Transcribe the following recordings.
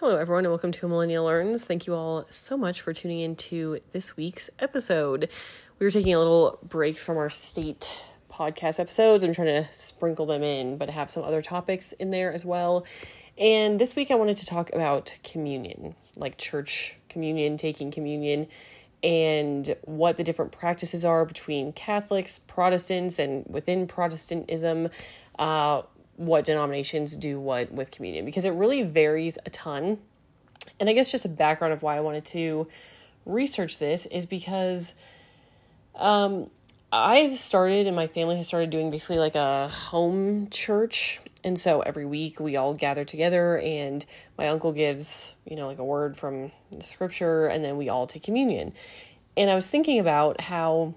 Hello, everyone, and welcome to Millennial Learns. Thank you all so much for tuning in to this week's episode. We were taking a little break from our state podcast episodes. I'm trying to sprinkle them in, but have some other topics in there as well. And this week, I wanted to talk about communion, like church communion, taking communion, and what the different practices are between Catholics, Protestants, and within Protestantism. Uh, what denominations do what with communion because it really varies a ton. And I guess just a background of why I wanted to research this is because um, I've started and my family has started doing basically like a home church. And so every week we all gather together and my uncle gives, you know, like a word from the scripture and then we all take communion. And I was thinking about how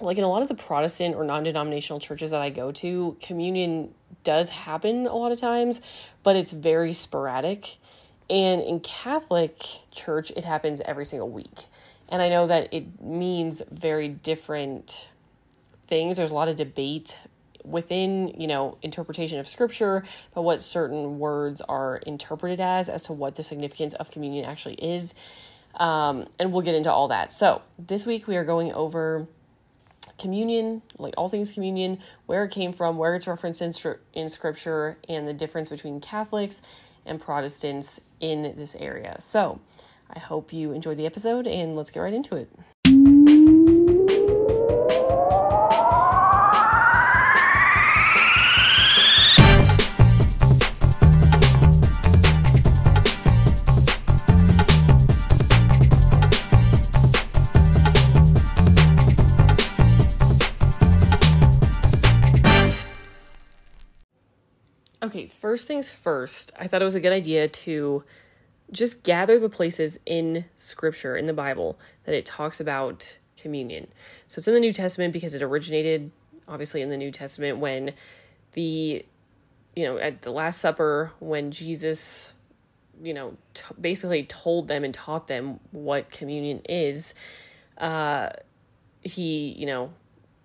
like in a lot of the Protestant or non denominational churches that I go to, communion does happen a lot of times, but it's very sporadic. And in Catholic church, it happens every single week. And I know that it means very different things. There's a lot of debate within, you know, interpretation of scripture, but what certain words are interpreted as, as to what the significance of communion actually is. Um, and we'll get into all that. So this week we are going over communion, like all things communion, where it came from, where it's referenced in, in scripture, and the difference between Catholics and Protestants in this area. So I hope you enjoyed the episode, and let's get right into it. Okay, first things first, I thought it was a good idea to just gather the places in scripture, in the Bible, that it talks about communion. So it's in the New Testament because it originated, obviously, in the New Testament when the, you know, at the Last Supper, when Jesus, you know, t- basically told them and taught them what communion is, uh, he, you know,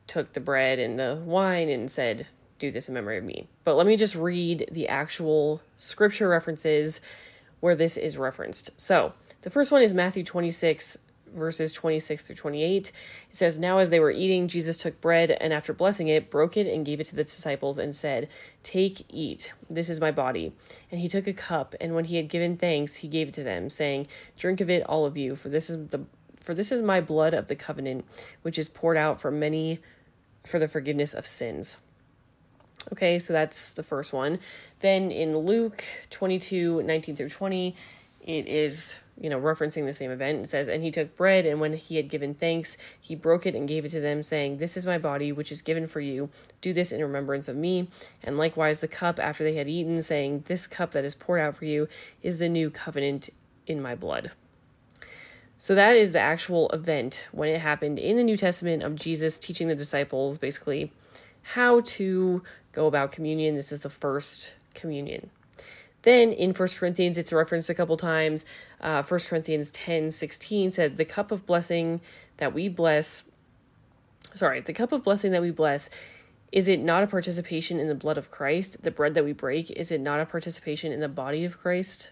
took the bread and the wine and said, do this in memory of me. But let me just read the actual scripture references where this is referenced. So the first one is Matthew 26, verses 26 through 28. It says, Now as they were eating, Jesus took bread and after blessing it, broke it and gave it to the disciples and said, Take, eat, this is my body. And he took a cup, and when he had given thanks, he gave it to them, saying, Drink of it, all of you, for this is the for this is my blood of the covenant, which is poured out for many for the forgiveness of sins. Okay, so that's the first one. Then in Luke 22 19 through 20, it is, you know, referencing the same event. It says, And he took bread, and when he had given thanks, he broke it and gave it to them, saying, This is my body, which is given for you. Do this in remembrance of me. And likewise the cup after they had eaten, saying, This cup that is poured out for you is the new covenant in my blood. So that is the actual event when it happened in the New Testament of Jesus teaching the disciples basically how to go about communion. This is the first communion. Then in First Corinthians, it's referenced a couple times. Uh, 1 Corinthians 10 16 said, The cup of blessing that we bless, sorry, the cup of blessing that we bless, is it not a participation in the blood of Christ? The bread that we break, is it not a participation in the body of Christ?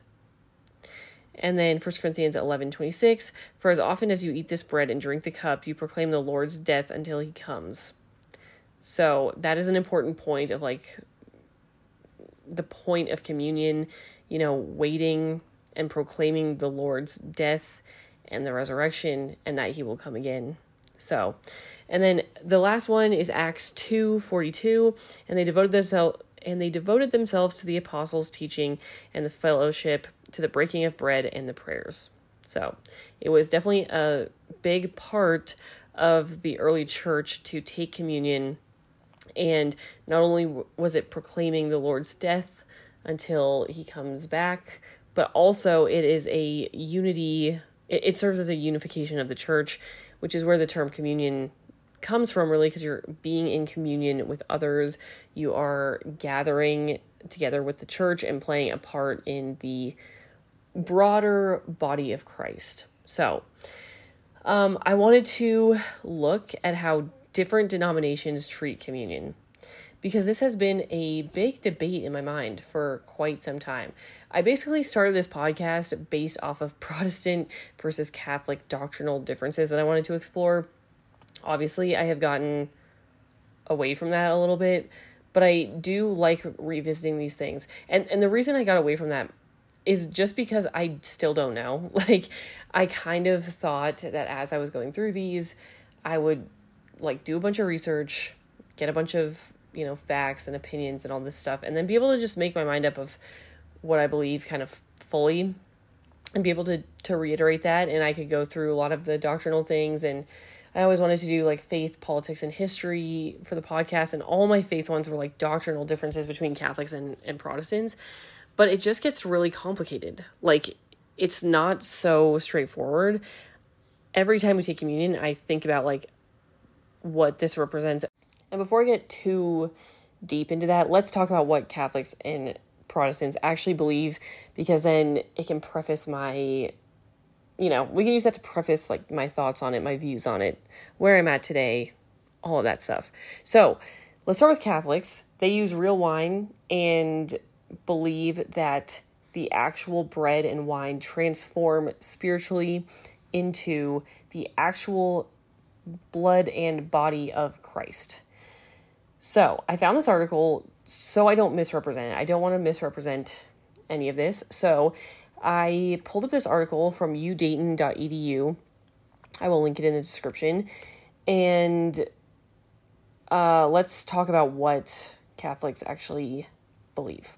And then 1 Corinthians 11 26, For as often as you eat this bread and drink the cup, you proclaim the Lord's death until he comes. So that is an important point of like the point of communion, you know, waiting and proclaiming the Lord's death and the resurrection and that he will come again. So, and then the last one is Acts 2:42 and they devoted themselves and they devoted themselves to the apostles' teaching and the fellowship, to the breaking of bread and the prayers. So, it was definitely a big part of the early church to take communion and not only was it proclaiming the Lord's death until he comes back, but also it is a unity, it, it serves as a unification of the church, which is where the term communion comes from, really, because you're being in communion with others. You are gathering together with the church and playing a part in the broader body of Christ. So, um, I wanted to look at how different denominations treat communion because this has been a big debate in my mind for quite some time. I basically started this podcast based off of Protestant versus Catholic doctrinal differences that I wanted to explore. Obviously, I have gotten away from that a little bit, but I do like revisiting these things. And and the reason I got away from that is just because I still don't know. Like I kind of thought that as I was going through these, I would like do a bunch of research, get a bunch of, you know, facts and opinions and all this stuff and then be able to just make my mind up of what I believe kind of fully and be able to to reiterate that and I could go through a lot of the doctrinal things and I always wanted to do like faith, politics, and history for the podcast, and all my faith ones were like doctrinal differences between Catholics and, and Protestants. But it just gets really complicated. Like, it's not so straightforward. Every time we take communion, I think about like what this represents. And before I get too deep into that, let's talk about what Catholics and Protestants actually believe because then it can preface my you know, we can use that to preface like my thoughts on it, my views on it, where I'm at today, all of that stuff. So, let's start with Catholics. They use real wine and believe that the actual bread and wine transform spiritually into the actual blood and body of Christ. So, I found this article so I don't misrepresent it. I don't want to misrepresent any of this. So, I pulled up this article from udayton.edu. I will link it in the description. And uh, let's talk about what Catholics actually believe.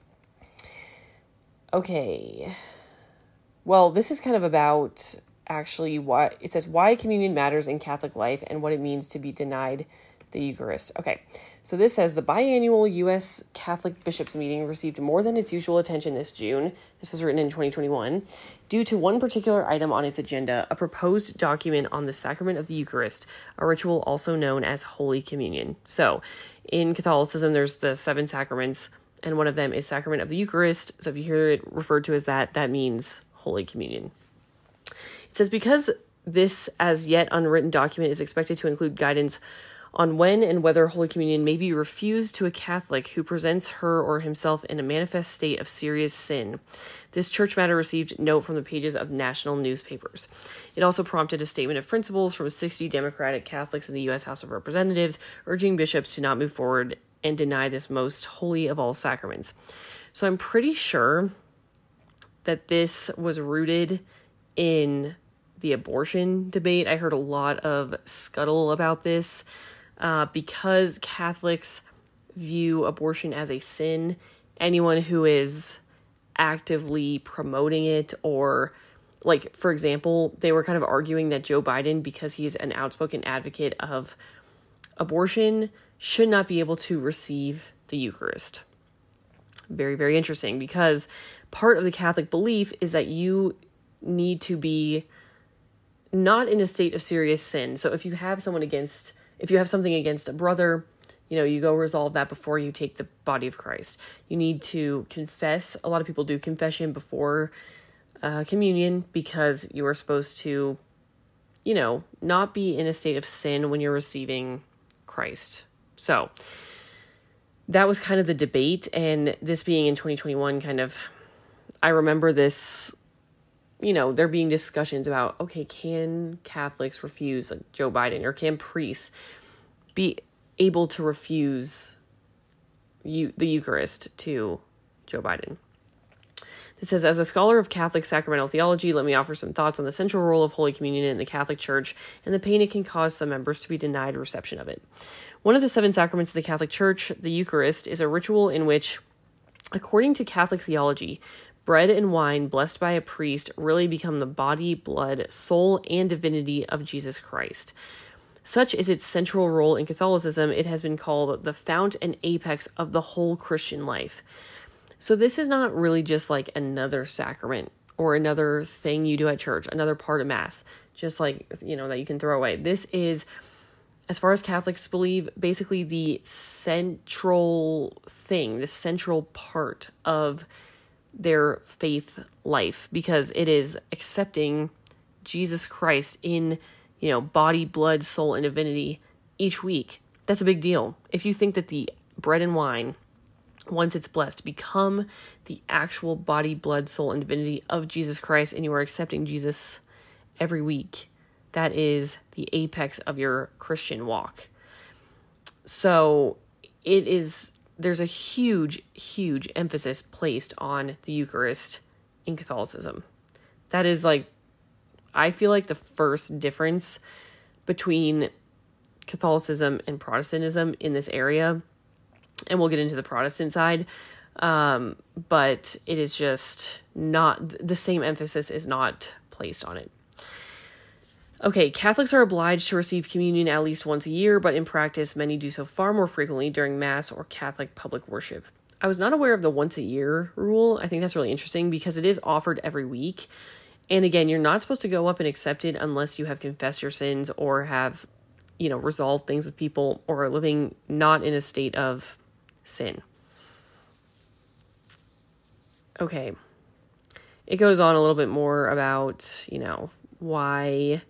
Okay. Well, this is kind of about actually what it says why communion matters in Catholic life and what it means to be denied the Eucharist. Okay, so this says the biannual U.S. Catholic Bishops' Meeting received more than its usual attention this June. This was written in 2021 due to one particular item on its agenda a proposed document on the sacrament of the Eucharist, a ritual also known as Holy Communion. So, in Catholicism, there's the seven sacraments, and one of them is sacrament of the Eucharist. So, if you hear it referred to as that, that means Holy Communion. It says because this as yet unwritten document is expected to include guidance on when and whether Holy Communion may be refused to a Catholic who presents her or himself in a manifest state of serious sin. This church matter received note from the pages of national newspapers. It also prompted a statement of principles from 60 Democratic Catholics in the U.S. House of Representatives, urging bishops to not move forward and deny this most holy of all sacraments. So I'm pretty sure that this was rooted in the abortion debate. I heard a lot of scuttle about this uh, because Catholics view abortion as a sin, anyone who is actively promoting it or like for example they were kind of arguing that joe biden because he's an outspoken advocate of abortion should not be able to receive the eucharist very very interesting because part of the catholic belief is that you need to be not in a state of serious sin so if you have someone against if you have something against a brother, you know, you go resolve that before you take the body of Christ. You need to confess. A lot of people do confession before uh, communion because you are supposed to, you know, not be in a state of sin when you're receiving Christ. So that was kind of the debate. And this being in 2021, kind of, I remember this you know, there being discussions about okay, can Catholics refuse like Joe Biden or can priests be able to refuse you the Eucharist to Joe Biden? This says, as a scholar of Catholic sacramental theology, let me offer some thoughts on the central role of Holy Communion in the Catholic Church and the pain it can cause some members to be denied reception of it. One of the seven sacraments of the Catholic Church, the Eucharist, is a ritual in which, according to Catholic theology, bread and wine blessed by a priest really become the body, blood, soul, and divinity of Jesus Christ. Such is its central role in Catholicism, it has been called the fount and apex of the whole Christian life. So, this is not really just like another sacrament or another thing you do at church, another part of Mass, just like, you know, that you can throw away. This is, as far as Catholics believe, basically the central thing, the central part of their faith life because it is accepting Jesus Christ in, you know, body, blood, soul, and divinity each week. That's a big deal. If you think that the bread and wine, once it's blessed, become the actual body, blood, soul, and divinity of Jesus Christ, and you are accepting Jesus every week. That is the apex of your Christian walk. So it is, there's a huge, huge emphasis placed on the Eucharist in Catholicism. That is like, I feel like the first difference between Catholicism and Protestantism in this area. And we'll get into the Protestant side. Um, but it is just not the same emphasis is not placed on it. Okay, Catholics are obliged to receive communion at least once a year, but in practice, many do so far more frequently during Mass or Catholic public worship. I was not aware of the once a year rule. I think that's really interesting because it is offered every week. And again, you're not supposed to go up and accept it unless you have confessed your sins or have, you know, resolved things with people or are living not in a state of sin. Okay. It goes on a little bit more about, you know, why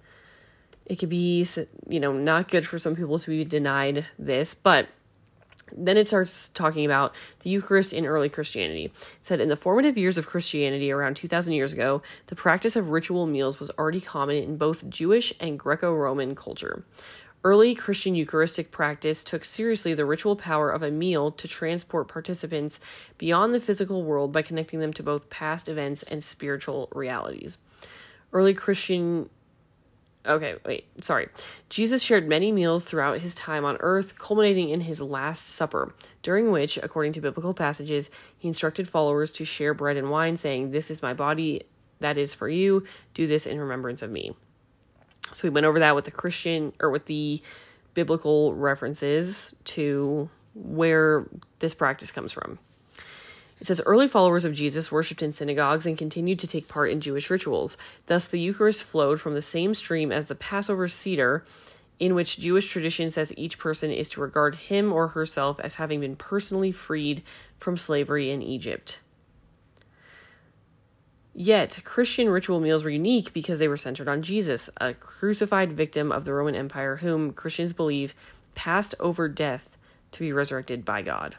it could be, you know, not good for some people to be denied this, but then it starts talking about the Eucharist in early Christianity. It said in the formative years of Christianity, around 2,000 years ago, the practice of ritual meals was already common in both Jewish and Greco Roman culture. Early Christian Eucharistic practice took seriously the ritual power of a meal to transport participants beyond the physical world by connecting them to both past events and spiritual realities. Early Christian Okay, wait, sorry. Jesus shared many meals throughout his time on earth, culminating in his Last Supper, during which, according to biblical passages, he instructed followers to share bread and wine, saying, This is my body that is for you. Do this in remembrance of me. So we went over that with the Christian or with the biblical references to where this practice comes from. It says early followers of Jesus worshipped in synagogues and continued to take part in Jewish rituals. Thus, the Eucharist flowed from the same stream as the Passover Seder, in which Jewish tradition says each person is to regard him or herself as having been personally freed from slavery in Egypt. Yet, Christian ritual meals were unique because they were centered on Jesus, a crucified victim of the Roman Empire whom Christians believe passed over death to be resurrected by God.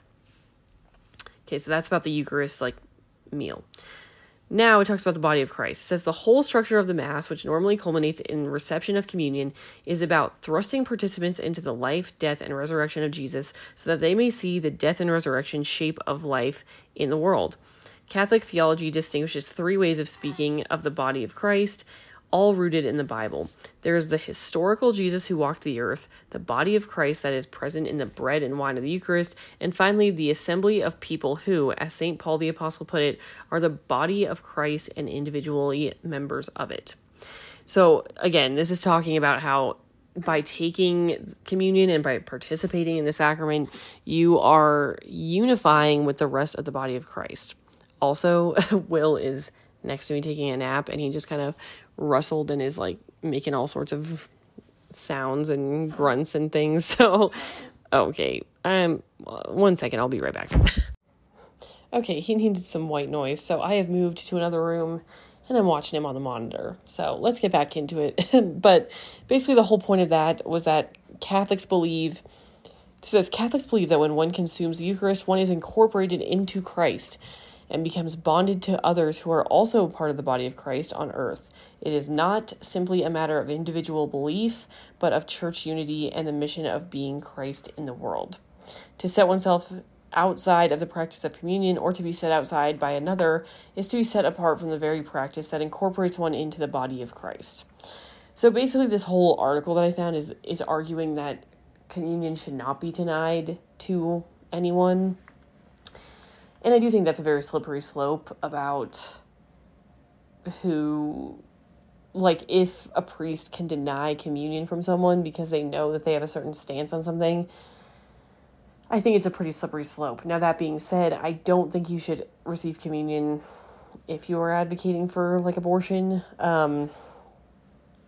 Okay, so that's about the Eucharist, like meal. Now it talks about the body of Christ. It says the whole structure of the Mass, which normally culminates in reception of communion, is about thrusting participants into the life, death, and resurrection of Jesus so that they may see the death and resurrection shape of life in the world. Catholic theology distinguishes three ways of speaking of the body of Christ all rooted in the Bible. There is the historical Jesus who walked the earth, the body of Christ that is present in the bread and wine of the Eucharist, and finally, the assembly of people who, as St. Paul the Apostle put it, are the body of Christ and individually members of it. So, again, this is talking about how by taking communion and by participating in the sacrament, you are unifying with the rest of the body of Christ. Also, Will is next to me taking a nap and he just kind of rustled and is like making all sorts of sounds and grunts and things. So, okay, um, one second, I'll be right back. okay, he needed some white noise, so I have moved to another room and I'm watching him on the monitor. So let's get back into it. but basically, the whole point of that was that Catholics believe. It says Catholics believe that when one consumes the Eucharist, one is incorporated into Christ and becomes bonded to others who are also part of the body of Christ on earth. It is not simply a matter of individual belief, but of church unity and the mission of being Christ in the world. To set oneself outside of the practice of communion or to be set outside by another is to be set apart from the very practice that incorporates one into the body of Christ. So basically this whole article that I found is is arguing that communion should not be denied to anyone and I do think that's a very slippery slope about who like if a priest can deny communion from someone because they know that they have a certain stance on something I think it's a pretty slippery slope. Now that being said, I don't think you should receive communion if you are advocating for like abortion um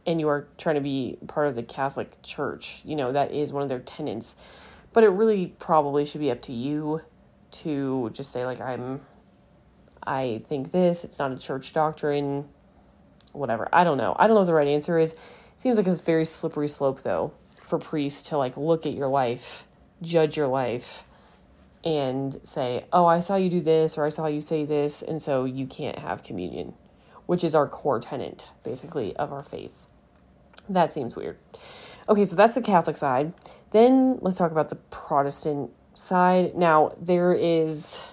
and you are trying to be part of the Catholic Church. You know, that is one of their tenets. But it really probably should be up to you to just say like I'm I think this, it's not a church doctrine, whatever. I don't know. I don't know what the right answer is. It seems like it's a very slippery slope though for priests to like look at your life, judge your life and say, oh, I saw you do this or I saw you say this, and so you can't have communion, which is our core tenant basically, of our faith. That seems weird. Okay, so that's the Catholic side. Then let's talk about the Protestant side. Now, there is,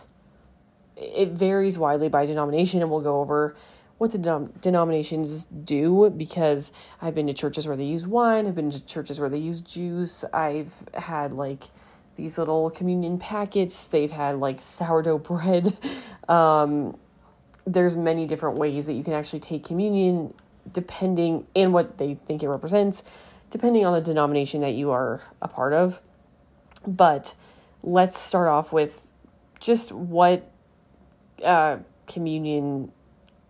it varies widely by denomination, and we'll go over what the denom- denominations do because I've been to churches where they use wine, I've been to churches where they use juice, I've had like these little communion packets, they've had like sourdough bread. Um, there's many different ways that you can actually take communion depending and what they think it represents depending on the denomination that you are a part of but let's start off with just what uh, communion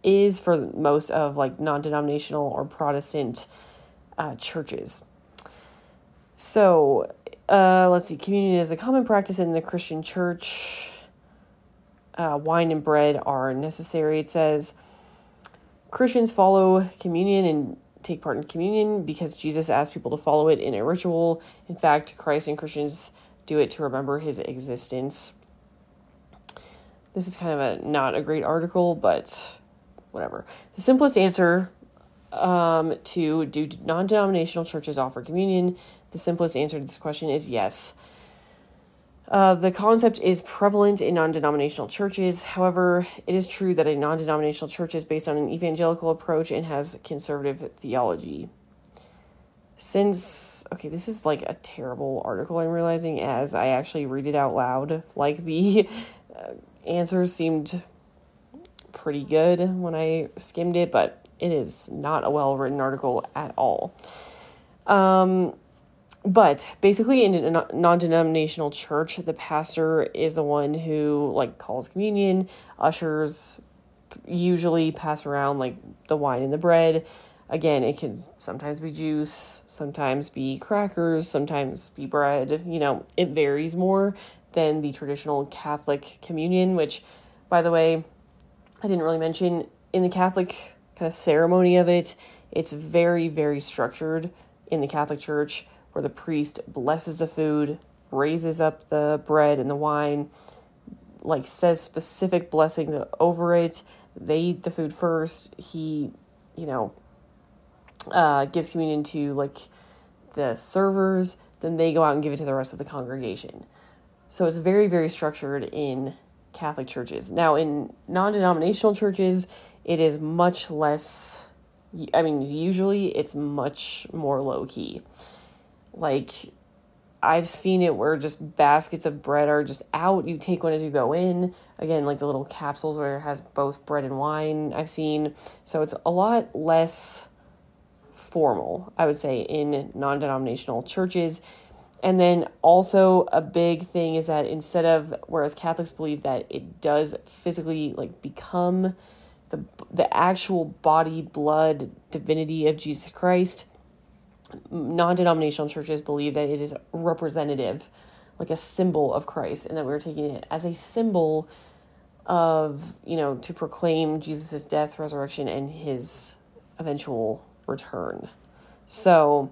is for most of like non-denominational or protestant uh, churches. So uh, let's see. Communion is a common practice in the christian church. Uh, wine and bread are necessary. It says christians follow communion and take part in communion because jesus asked people to follow it in a ritual. In fact christ and christians do it to remember his existence. This is kind of a not a great article, but whatever. The simplest answer um, to do non denominational churches offer communion? The simplest answer to this question is yes. Uh, the concept is prevalent in non denominational churches. However, it is true that a non denominational church is based on an evangelical approach and has conservative theology since okay this is like a terrible article i'm realizing as i actually read it out loud. Like the uh, answers seemed pretty good when i skimmed it but it is not a well written article at all. Um but basically in a non-denominational church the pastor is the one who like calls communion ushers usually pass around like the wine and the bread again, it can sometimes be juice, sometimes be crackers, sometimes be bread. You know, it varies more than the traditional Catholic communion, which, by the way, I didn't really mention in the Catholic kind of ceremony of it. It's very, very structured in the Catholic Church where the priest blesses the food, raises up the bread and the wine, like says specific blessings over it. They eat the food first. He, you know, uh, gives communion to like the servers, then they go out and give it to the rest of the congregation. So it's very, very structured in Catholic churches. Now, in non denominational churches, it is much less, I mean, usually it's much more low key. Like, I've seen it where just baskets of bread are just out. You take one as you go in. Again, like the little capsules where it has both bread and wine, I've seen. So it's a lot less formal, I would say, in non denominational churches. And then also a big thing is that instead of whereas Catholics believe that it does physically like become the the actual body, blood, divinity of Jesus Christ, non-denominational churches believe that it is representative, like a symbol of Christ, and that we're taking it as a symbol of, you know, to proclaim Jesus' death, resurrection, and his eventual return. So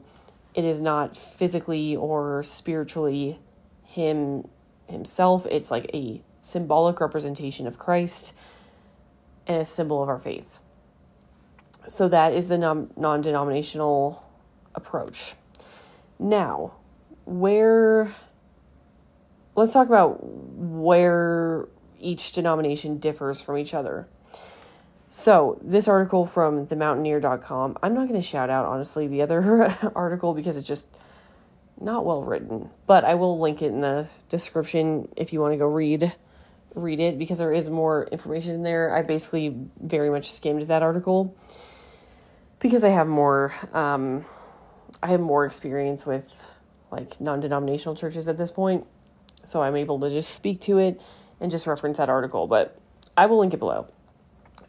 it is not physically or spiritually him himself. It's like a symbolic representation of Christ and a symbol of our faith. So that is the non denominational approach. Now, where, let's talk about where each denomination differs from each other. So, this article from themountaineer.com, I'm not going to shout out, honestly, the other article because it's just not well written, but I will link it in the description if you want to go read read it because there is more information in there. I basically very much skimmed that article because I have more um, I have more experience with like non-denominational churches at this point, so I'm able to just speak to it and just reference that article, but I will link it below.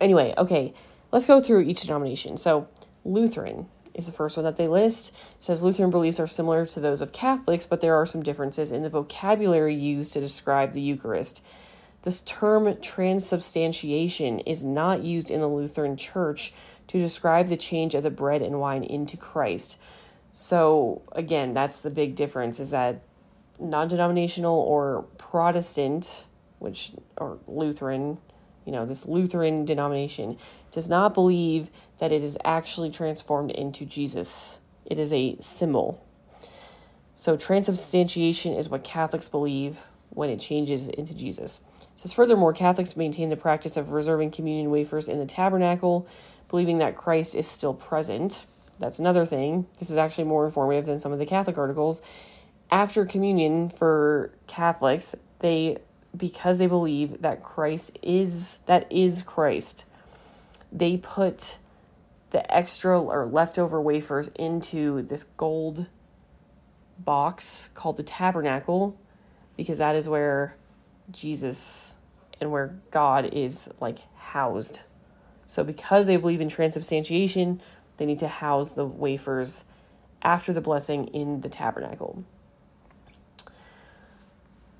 Anyway, okay, let's go through each denomination. So, Lutheran is the first one that they list. It says Lutheran beliefs are similar to those of Catholics, but there are some differences in the vocabulary used to describe the Eucharist. This term transubstantiation is not used in the Lutheran Church to describe the change of the bread and wine into Christ. So again, that's the big difference is that non denominational or Protestant, which, or Lutheran, you know, this Lutheran denomination, does not believe that it is actually transformed into Jesus. It is a symbol. So, transubstantiation is what Catholics believe when it changes into Jesus. It says, furthermore, Catholics maintain the practice of reserving communion wafers in the tabernacle, believing that Christ is still present. That's another thing. This is actually more informative than some of the Catholic articles. After communion for Catholics, they because they believe that Christ is that is Christ, they put the extra or leftover wafers into this gold box called the tabernacle because that is where Jesus and where God is like housed. So because they believe in transubstantiation, they need to house the wafers after the blessing in the tabernacle.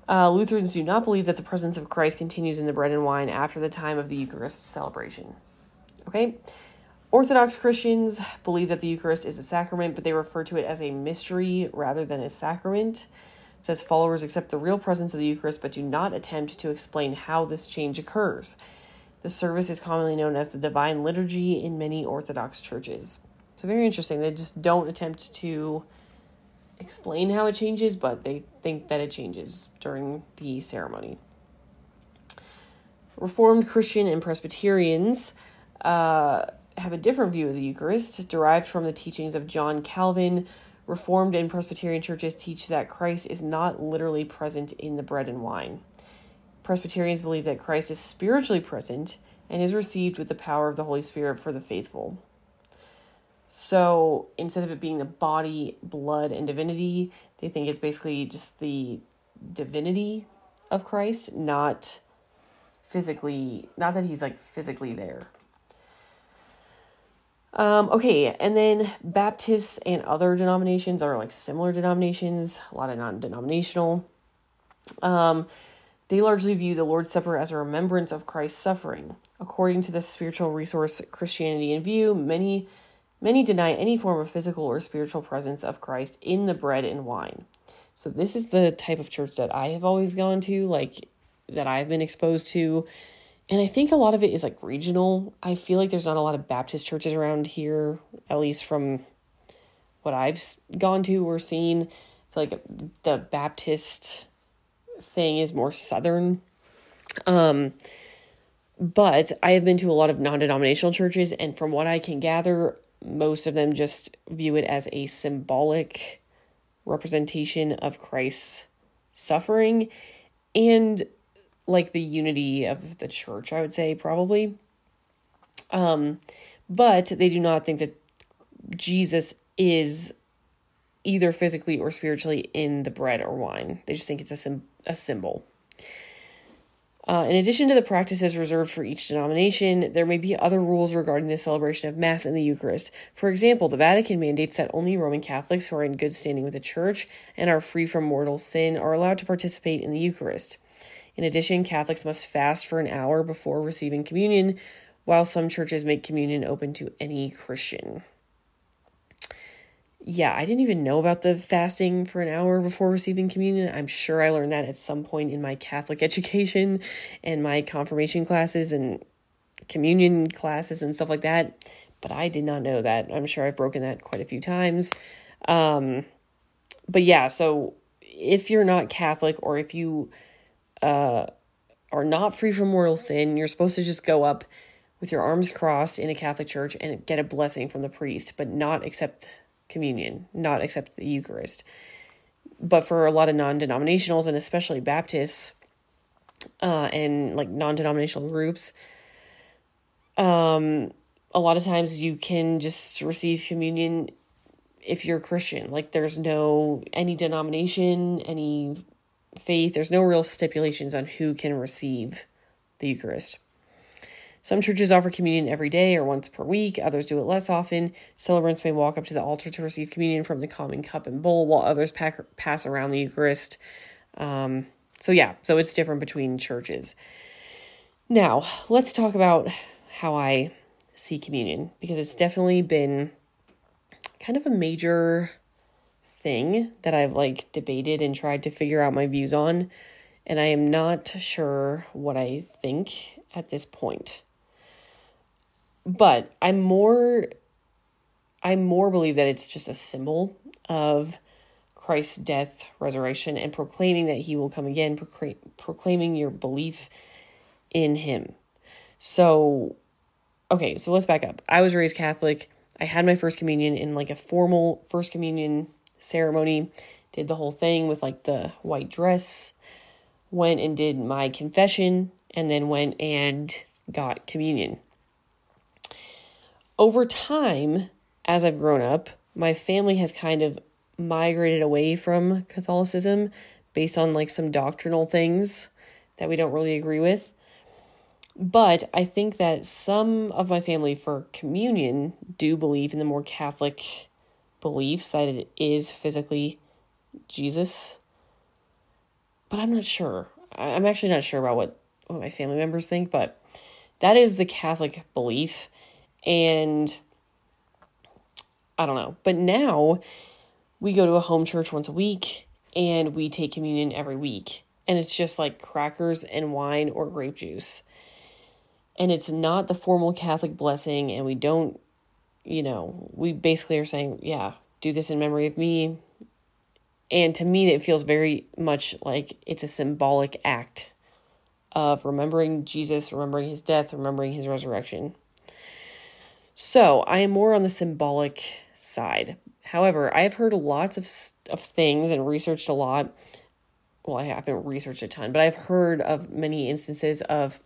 Uh, Lutherans do not believe that the presence of Christ continues in the bread and wine after the time of the Eucharist celebration. Okay? Orthodox Christians believe that the Eucharist is a sacrament, but they refer to it as a mystery rather than a sacrament. It says followers accept the real presence of the Eucharist but do not attempt to explain how this change occurs. The service is commonly known as the Divine Liturgy in many Orthodox churches. So, very interesting. They just don't attempt to explain how it changes, but they think that it changes during the ceremony. Reformed Christian and Presbyterians uh, have a different view of the Eucharist, derived from the teachings of John Calvin. Reformed and Presbyterian churches teach that Christ is not literally present in the bread and wine. Presbyterians believe that Christ is spiritually present and is received with the power of the Holy Spirit for the faithful. So instead of it being the body, blood, and divinity, they think it's basically just the divinity of Christ, not physically, not that he's like physically there. Um, okay, and then Baptists and other denominations are like similar denominations, a lot of non denominational. Um, they largely view the Lord's Supper as a remembrance of Christ's suffering. According to the spiritual resource Christianity in View, many many deny any form of physical or spiritual presence of Christ in the bread and wine. So this is the type of church that I have always gone to, like that I've been exposed to. And I think a lot of it is like regional. I feel like there's not a lot of Baptist churches around here, at least from what I've gone to or seen. I feel like the Baptist thing is more southern. Um, but I have been to a lot of non denominational churches, and from what I can gather, most of them just view it as a symbolic representation of Christ's suffering and like the unity of the church, I would say, probably. Um, but they do not think that Jesus is either physically or spiritually in the bread or wine. They just think it's a, sim- a symbol. Uh, in addition to the practices reserved for each denomination, there may be other rules regarding the celebration of Mass and the Eucharist. For example, the Vatican mandates that only Roman Catholics who are in good standing with the Church and are free from mortal sin are allowed to participate in the Eucharist. In addition, Catholics must fast for an hour before receiving communion, while some churches make communion open to any Christian yeah, I didn't even know about the fasting for an hour before receiving communion. I'm sure I learned that at some point in my Catholic education and my confirmation classes and communion classes and stuff like that. But I did not know that. I'm sure I've broken that quite a few times. Um, but yeah, so if you're not Catholic or if you uh, are not free from mortal sin, you're supposed to just go up with your arms crossed in a Catholic church and get a blessing from the priest, but not accept communion, not accept the Eucharist. But for a lot of non denominationals and especially Baptists uh, and like non denominational groups, um, a lot of times you can just receive communion if you're a Christian. Like there's no any denomination, any faith, there's no real stipulations on who can receive the Eucharist. Some churches offer communion every day or once per week, others do it less often. Celebrants may walk up to the altar to receive communion from the common cup and bowl, while others pack, pass around the Eucharist. Um, so, yeah, so it's different between churches. Now, let's talk about how I see communion because it's definitely been kind of a major thing that I've like debated and tried to figure out my views on, and I am not sure what I think at this point. But I'm more I more believe that it's just a symbol of Christ's death, resurrection, and proclaiming that he will come again, proclaiming your belief in him. So, okay, so let's back up. I was raised Catholic. I had my first communion in like a formal first communion ceremony, did the whole thing with like the white dress, went and did my confession, and then went and got communion. Over time, as I've grown up, my family has kind of migrated away from Catholicism based on like some doctrinal things that we don't really agree with. But I think that some of my family for communion do believe in the more Catholic beliefs that it is physically Jesus. But I'm not sure. I'm actually not sure about what, what my family members think, but that is the Catholic belief. And I don't know. But now we go to a home church once a week and we take communion every week. And it's just like crackers and wine or grape juice. And it's not the formal Catholic blessing. And we don't, you know, we basically are saying, yeah, do this in memory of me. And to me, it feels very much like it's a symbolic act of remembering Jesus, remembering his death, remembering his resurrection. So I am more on the symbolic side. However, I have heard lots of, of things and researched a lot. Well, I haven't researched a ton, but I've heard of many instances of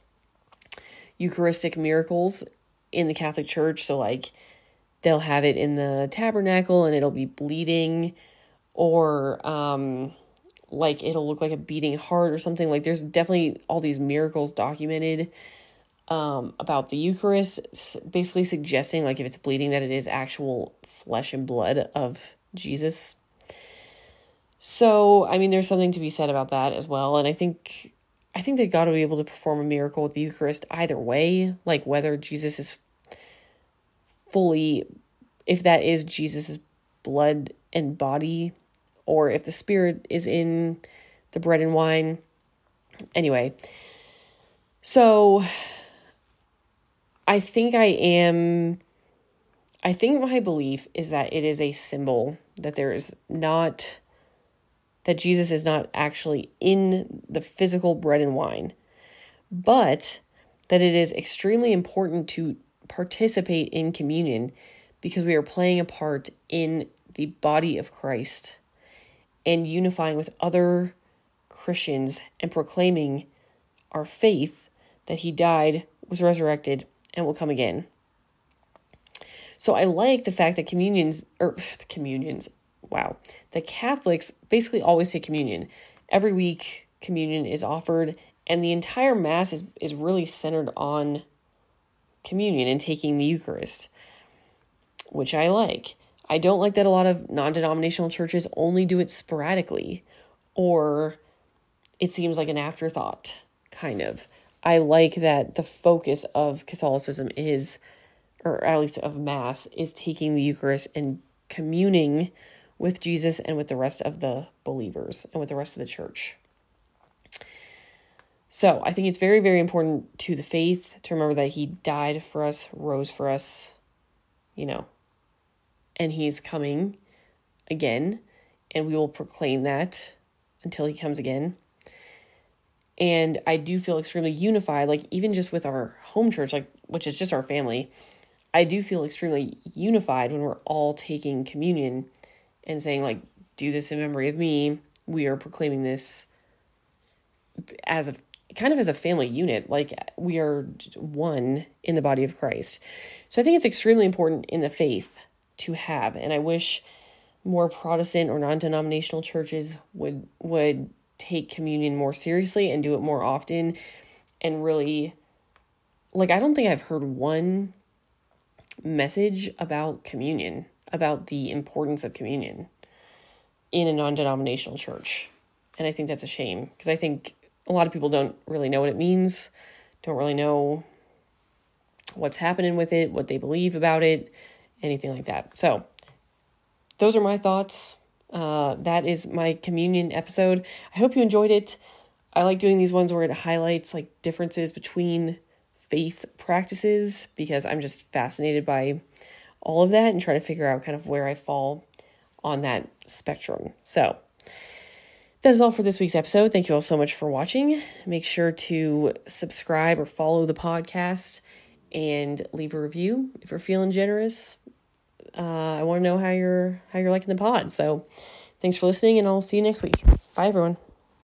Eucharistic miracles in the Catholic Church. So, like, they'll have it in the tabernacle and it'll be bleeding, or um, like it'll look like a beating heart or something. Like, there's definitely all these miracles documented um, about the Eucharist, basically suggesting, like, if it's bleeding, that it is actual flesh and blood of Jesus. So, I mean, there's something to be said about that as well. And I think, I think that got to be able to perform a miracle with the Eucharist either way, like whether Jesus is fully, if that is Jesus's blood and body, or if the Spirit is in the bread and wine. Anyway, so I think I am. I think my belief is that it is a symbol that there is not, that Jesus is not actually in the physical bread and wine, but that it is extremely important to participate in communion because we are playing a part in the body of Christ and unifying with other Christians and proclaiming our faith that he died, was resurrected, and will come again. So I like the fact that communions or er, communions, wow, the Catholics basically always say communion. Every week communion is offered and the entire mass is is really centered on communion and taking the Eucharist, which I like. I don't like that a lot of non-denominational churches only do it sporadically or it seems like an afterthought kind of. I like that the focus of Catholicism is, or at least of Mass, is taking the Eucharist and communing with Jesus and with the rest of the believers and with the rest of the church. So I think it's very, very important to the faith to remember that He died for us, rose for us, you know, and He's coming again, and we will proclaim that until He comes again and i do feel extremely unified like even just with our home church like which is just our family i do feel extremely unified when we're all taking communion and saying like do this in memory of me. We are proclaiming this as a kind of as a family unit like we are one in the body of christ. So i think it's extremely important in the faith to have and i wish more protestant or non-denominational churches would would take communion more seriously and do it more often and really like I don't think I've heard one message about communion, about the importance of communion in a non-denominational church. And I think that's a shame because I think a lot of people don't really know what it means, don't really know what's happening with it, what they believe about it, anything like that. So, those are my thoughts Uh, that is my communion episode. I hope you enjoyed it. I like doing these ones where it highlights like differences between faith practices because I'm just fascinated by all of that and trying to figure out kind of where I fall on that spectrum. So, that is all for this week's episode. Thank you all so much for watching. Make sure to subscribe or follow the podcast and leave a review if you're feeling generous. Uh, I want to know how you're how you're liking the pod. So, thanks for listening, and I'll see you next week. Bye, everyone.